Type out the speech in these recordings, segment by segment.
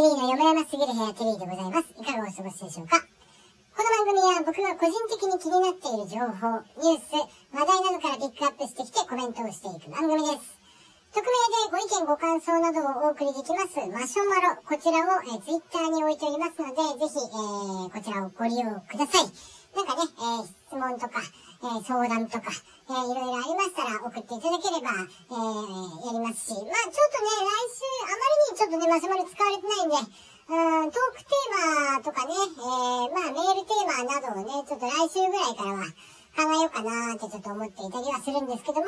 リーのよもやますぎる部屋テリーでございます。いかがお過ごしでしょうか？この番組は僕が個人的に気になっている情報、ニュース、話題などからピックアップしてきてコメントをしていく番組です。匿名でご意見ご感想などをお送りできますマシュマロ、こちらを、えー、Twitter に置いておりますので、ぜひ、えー、こちらをご利用ください。なんかね、えー、質問とか、えー、相談とか、えー、いろいろありましたら送っていただければ、えー、やりますし、まあちょっとね、来週、あまりにちょっとね、マシュマロ使われてないんで、うん、トークテーマとかね、えー、まあメールテーマなどをね、ちょっと来週ぐらいからは考えようかなーってちょっと思っていたりはするんですけども、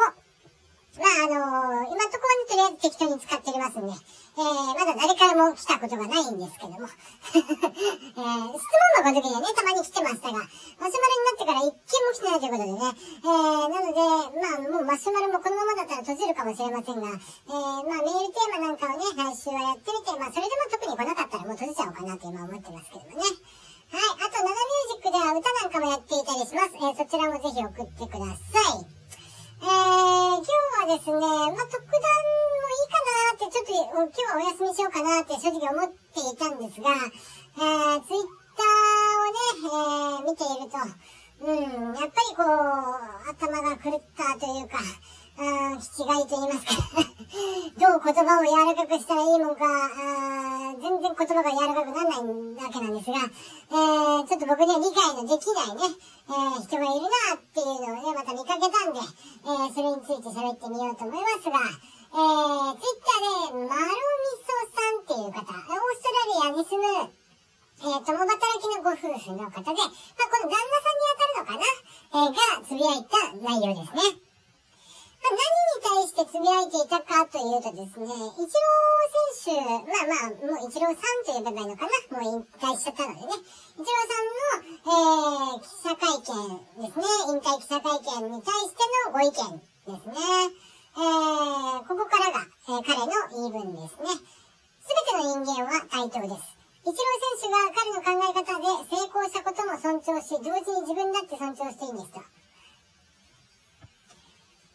まああのー、今のところはね、とりあえず適当に使っておりますんで、えー、まだ誰からも来たことがないんですけども、えー、質問箱の時にはね、たまに来てましたが、マシュマロになってから一件も来てないということでね、えー、なので、まあもうマシュマロもこのままだったら閉じるかもしれませんが、えー、まあメールテーマなんかをね、来週はやってみて、まあそれでも特に来なかったらもう閉じちゃおうかなと今思ってますけどもね。はい。あと、ナナミュージックでは歌なんかもやっていたりします。えー、そちらもぜひ送ってください。ですね、まあ、特段もいいかなって、ちょっと今日はお休みしようかなって正直思っていたんですが、えー、ツイッターをね、えー、見ていると、うん、やっぱりこう、頭が狂ったというか、あー、気違いと言いますか。どう言葉を柔らかくしたらいいもんか、あ全然言葉が柔らかくならないわけなんですが、えー、ちょっと僕には理解のできないね、えー、人がいるなっていうのをね、また見かけたんで、えー、それについて喋ってみようと思いますが、えー、ツイッターで、マロミソさんっていう方、オーストラリアに住む、えー、共働きのご夫婦の方で、まあ、この旦那さんに当たるのかな、えー、がつぶやいた内容ですね。まあ、何に対してつぶやいていたかというとですね、イチロー選手、まあまあ、もうイチローさんと呼べばいいのかなもう引退しちゃったのでね。イチローさんの、えー、記者会見ですね。引退記者会見に対してのご意見ですね。えー、ここからが、えー、彼の言い分ですね。すべての人間は対等です。イチロー選手が彼の考え方で成功したことも尊重し、同時に自分だって尊重していいんですと。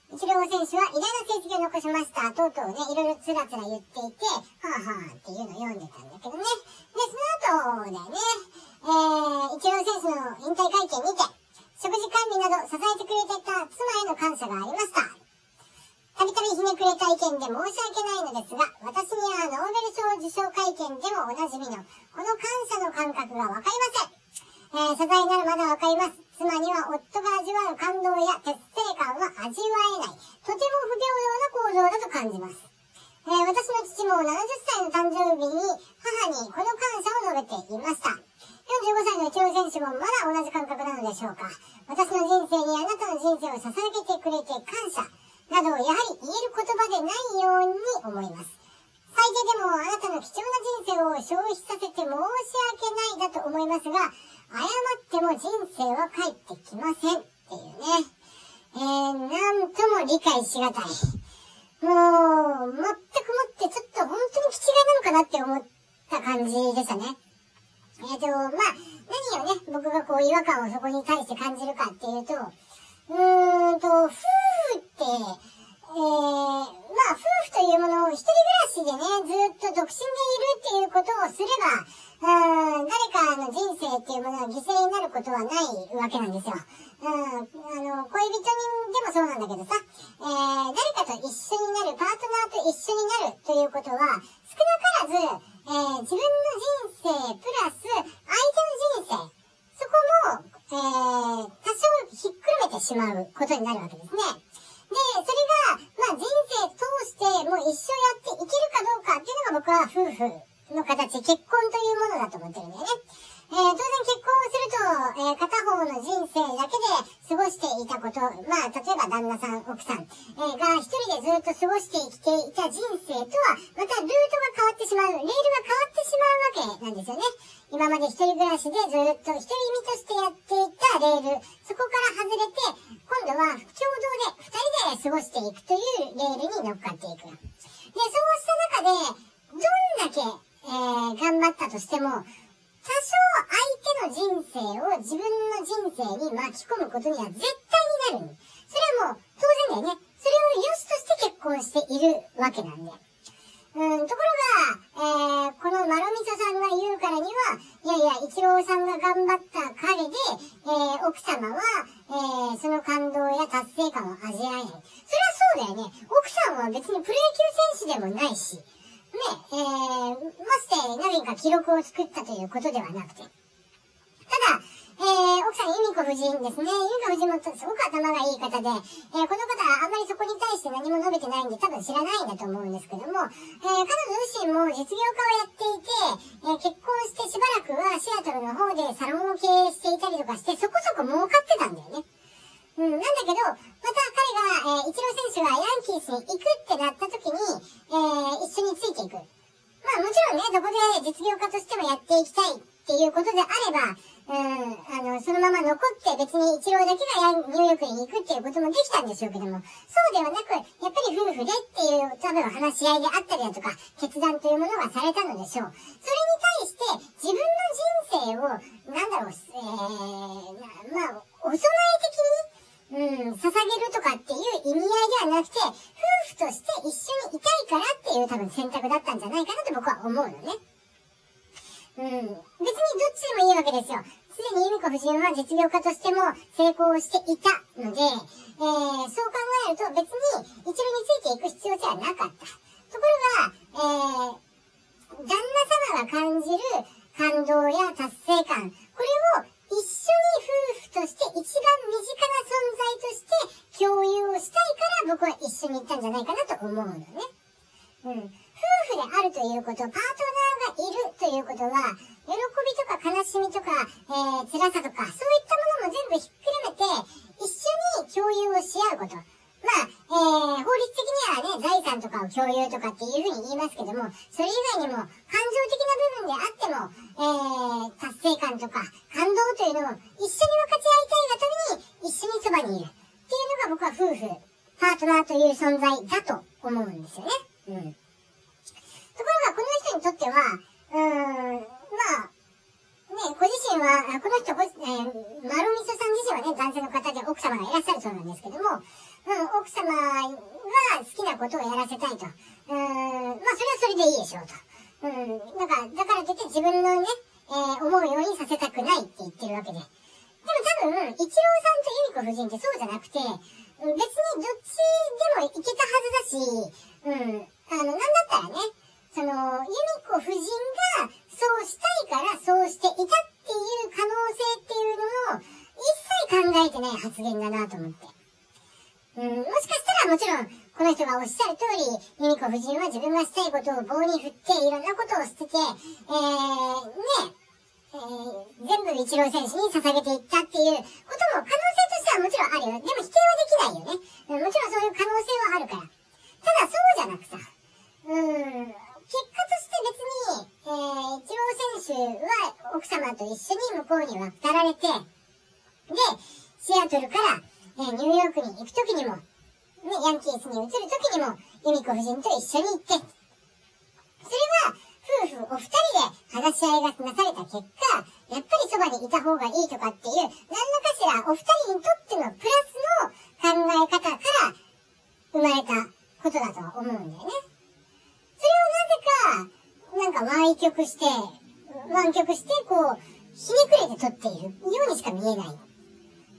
イチロー選手は偉大な成績を残しました。とうとうね、いろいろつらつら言っていて、はぁはぁっていうのを読んでたんだけどね。で、その後だよね、えー、イチロー選手の引退会見にて、食事管理など支えてくれてた妻への感謝がありました。たびたびひねくれた意見で申し訳ないのですが、私にはノーベル賞受賞会見でもおなじみの、この感謝の感覚がわかりません。えー、謝罪ならまだわかります。妻には夫が味わう感動や達成感は味わえない。とても不平等な構造だと感じます。えー、私の父も70歳の誕生日に母にこの感謝を述べていました。45歳のイチロー選手もまだ同じ感覚なのでしょうか。私の人生にあなたの人生を捧げてくれて感謝などをやはり言える言葉でないように思います。最低でもあなたの貴重な人生を消費させて申し訳ないだと思いますが、謝っても人生は帰ってきませんっていうね。えー、なんとも理解しがたい。もう、全くもってちょっと本当に気違いなのかなって思った感じでしたね。えーと、まあ、何をね、僕がこう違和感をそこに対して感じるかっていうと、うーんと、夫婦って、えー、まあ、夫婦というものを一人暮らしでね、ずっと独身でいるっていうことをすれば、うん、誰かの人生っていうものが犠牲になることはないわけなんですよ。うん、あの、恋人にでもそうなんだけどさ、えー、誰かと一緒になる、パートナーと一緒になるということは、少なからず、えー、自分の人生プラス相手の人生、そこも、えー、多少ひっくるめてしまうことになるわけですね。で、それが、まあ人生通してもう一生やっていけるかどうかっていうのが僕は夫婦の形、結婚というものだと思ってるんだよね。えー、当然結婚をすると、えー、片方の人生だけで過ごしていたこと、まあ、例えば旦那さん、奥さん、えー、が一人でずっと過ごして生きていた人生とは、またルートが変わってしまう、レールが変わってしまうわけなんですよね。今まで一人暮らしでずっと一人身としてやっていたレール、そこから外れて、今度は共同で二人で過ごしていくというレールに乗っかっていく。で、そうした中で、どんだけえー、頑張ったとしても、多少相手の人生を自分の人生に巻き込むことには絶対になる。それはもう当然だよね。それを良しとして結婚しているわけなんで。うん、ところが、えー、このマロミソらには、いやいや、一郎さんが頑張った彼で、えー、奥様は、えー、その感動や達成感を味わえない。それはそうだよね。奥さんは別にプロ野球選手でもないし、ね、えー、か記録を作ったということではなくて。ただ、えー、奥さん、由美子夫人ですね。由美子夫人もすごく頭がいい方で、えー、この方はあんまりそこに対して何も述べてないんで多分知らないんだと思うんですけども、えー、彼女自身も実業家をやっていて、えー、結婚してしばらくはシアトルの方でサロンを経営していたりとかして、そこそこ儲かってたんだよね。うん、なんだけど、また彼が、えー、イチロー選手がヤンキースに行くってなった時に、えー、一緒についていく。まあもちろんね、どこで実業家としてもやっていきたいっていうことであれば、うん、あの、そのまま残って別に一郎だけがニューヨークに行くっていうこともできたんでしょうけども、そうではなく、やっぱり夫婦でっていう多分話し合いであったりだとか、決断というものがされたのでしょう。それに対して、自分の人生を、なんだろう、えー、まあ、お供え的に、うん、捧げるとかっていう意味合いではなくて、夫婦として一緒にいたいからっていう多分選択だったんじゃないかなと僕は思うのね。うん。別にどっちでもいいわけですよ。すでに由美子夫人は実業家としても成功していたので、えー、そう考えると別に一路についていく必要性はなかった。ところが、えー、旦那様が感じる感動や達成感、これを一緒に夫婦として一番身近な存在として共有をしたいから僕は一緒に行ったんじゃないかなと思うのね。うん。夫婦であるということ、パートナーがいるということは、喜びとか悲しみとか、えー、辛さとか、そういったものも全部ひっくるめて、一緒に共有をし合うこと。まあ、えー、法律的にはね、財産とかを共有とかっていうふうに言いますけども、それ以外にも、感情的な部分であっても、えー、達成感とか、感動というのを一緒に分かち合いたいがために、一緒にそばにいる。っていうのが僕は夫婦、パートナーという存在だと思うんですよね。うん。ところが、この人にとっては、うーん、まあ、ね、ご自身は、この人、ごえー、マロミソさん自身はね、男性の方で奥様がいらっしゃるそうなんですけども、うん、奥様が好きなことをやらせたいと。うん、まあ、それはそれでいいでしょうと。うん、なんか、だからといって自分のね、えー、思うようにさせたくないって言ってるわけで。でも多分、イチローさんとユミコ夫人ってそうじゃなくて、別にどっちでもいけたはずだし、うん、あの、なんだったらね、その、ユミコ夫人がそうしたいからそうしていたっていう可能性っていうのも一切考えてない発言だなと思って。うん、もしかしたらもちろん、この人がおっしゃる通り、ユミコ夫人は自分がしたいことを棒に振って、いろんなことを捨てて、えー、ね、えー、全部イチロー選手に捧げていったっていうことも可能性としてはもちろんあるよ。でも否定はできないよね。もちろんそういう可能性はあるから。ただそうじゃなくさ、うん、結果として別に、えー、イチロー選手は奥様と一緒に向こうに渡られて、で、シアトルから、えー、ニューヨークに行くときにも、ね、ヤンキースに移るときにも、ユミコ夫人と一緒に行って、それは、夫婦お二人で話し合いがなされた結果、やっぱりそばにいた方がいいとかっていう、何らかしらお二人にとってのプラスの考え方から生まれたことだと思うんだよね。それをなぜか、なんか歪曲して、湾曲して、こう、ひねくれて撮っているようにしか見えない。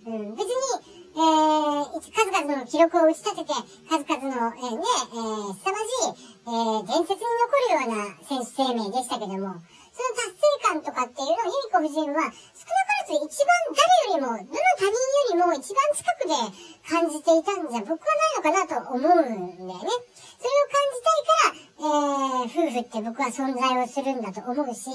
うん、別に、えー、数々の記録を打ち立てて、数々の、えー、ね、えー、凄まじい、えー、伝説に残るような選手生命でしたけども、その達成感とかっていうのをユミコ夫人は、少なからず一番誰よりも、どの他人よりも一番近くで感じていたんじゃ僕はないのかなと思うんだよね。それを感じたいから、えー、夫婦って僕は存在をするんだと思うし、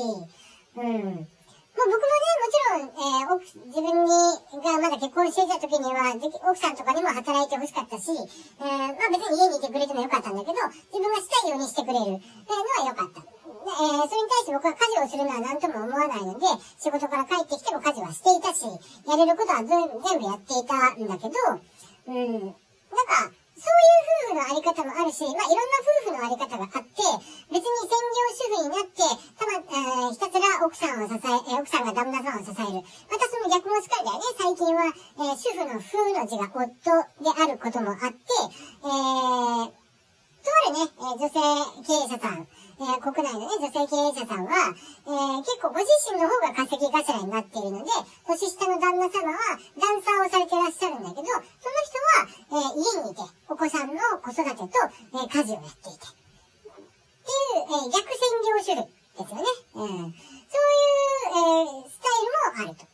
うん。まあ、僕もね、もちろん、えー、自分に、がまだ結婚していた時には、奥さんとかにも働いて欲しかったし、えー、まあ別に家にいてくれてもよかったんだけど、自分がしたいようにしてくれる、えー、のはよかった。えー、それに対して僕は家事をするのは何とも思わないので、仕事から帰ってきても家事はしていたし、やれることは全部やっていたんだけど、うん、なんか、そういう夫婦のあり方もあるし、まあ、いろんな夫婦のあり方があって、別に専業主婦になって、え、ひたすら奥さんを支え、え、奥さんが旦那さんを支える。またその逆もしかりだよね。最近は、え、主婦の夫の字が夫であることもあって、えー、とあるね、え女性経営者さん、えー、国内のね、女性経営者さんは、えー、結構ご自身の方が稼ぎ頭になっているので、年下の旦那様はダンサーをされてらっしゃるんだけど、その人は、えー、家にいて、お子さんの子育てと、え家事をやっていて。っていう、え逆専業主婦ですよね。うん。そういう、えスタイルもあると。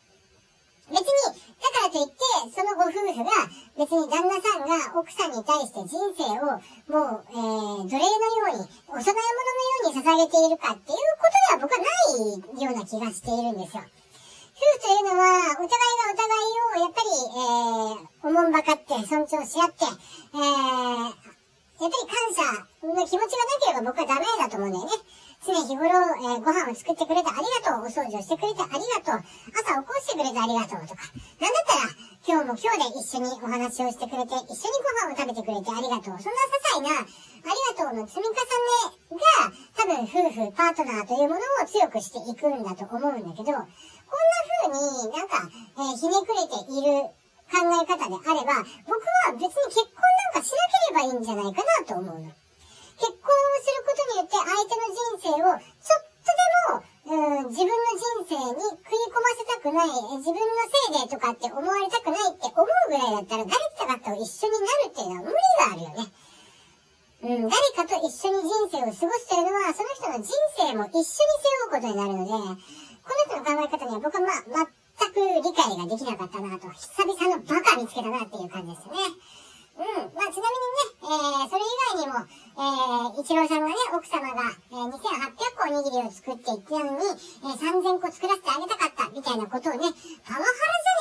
別に、だからといって、そのご夫婦が、別に旦那さんが奥さんに対して人生を、もう、えー、奴隷のように、幼いもののように捧げているかっていうことでは僕はないような気がしているんですよ。夫婦というのは、お互いがお互いを、やっぱり、えー、おもんばかって、尊重し合って、えー、やっぱり感謝の気持ちがなければ僕はダメだと思うんだよね。常日頃、えー、ご飯を作ってくれてありがとう。お掃除をしてくれてありがとう。朝起こしてくれてありがとうとか。なんだったら、今日も今日で一緒にお話をしてくれて、一緒にご飯を食べてくれてありがとう。そんな些細な、ありがとうの積み重ねが、多分夫婦、パートナーというものを強くしていくんだと思うんだけど、こんな風になんか、えー、ひねくれている考え方であれば、僕は別に結婚なんかしなければいいんじゃないかなと思うの。結婚をすることによって相手の人生をちょっとでも、うん、自分の人生に食い込ませたくない、自分のせいでとかって思われたくないって思うぐらいだったら誰かと一緒になるっていうのは無理があるよね。うん、誰かと一緒に人生を過ごすというのは、その人の人生も一緒に背負うことになるので、この人の考え方には僕はまあ、全く理解ができなかったなと、久々のバカ見つけたなっていう感じですね。うん。まあ、ちなみにね、えー、それ以外にも、えー、一郎さんがね、奥様が、えー、2800個おにぎりを作っていったのに、えー、3000個作らせてあげたかった、みたいなことをね、パワハラ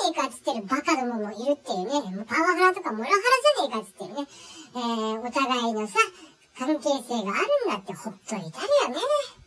じゃねえかっつってるバカどももいるっていうね、パワハラとかモラハラじゃねえかっつってるね、えー、お互いのさ、関係性があるんだってほっといたりよね。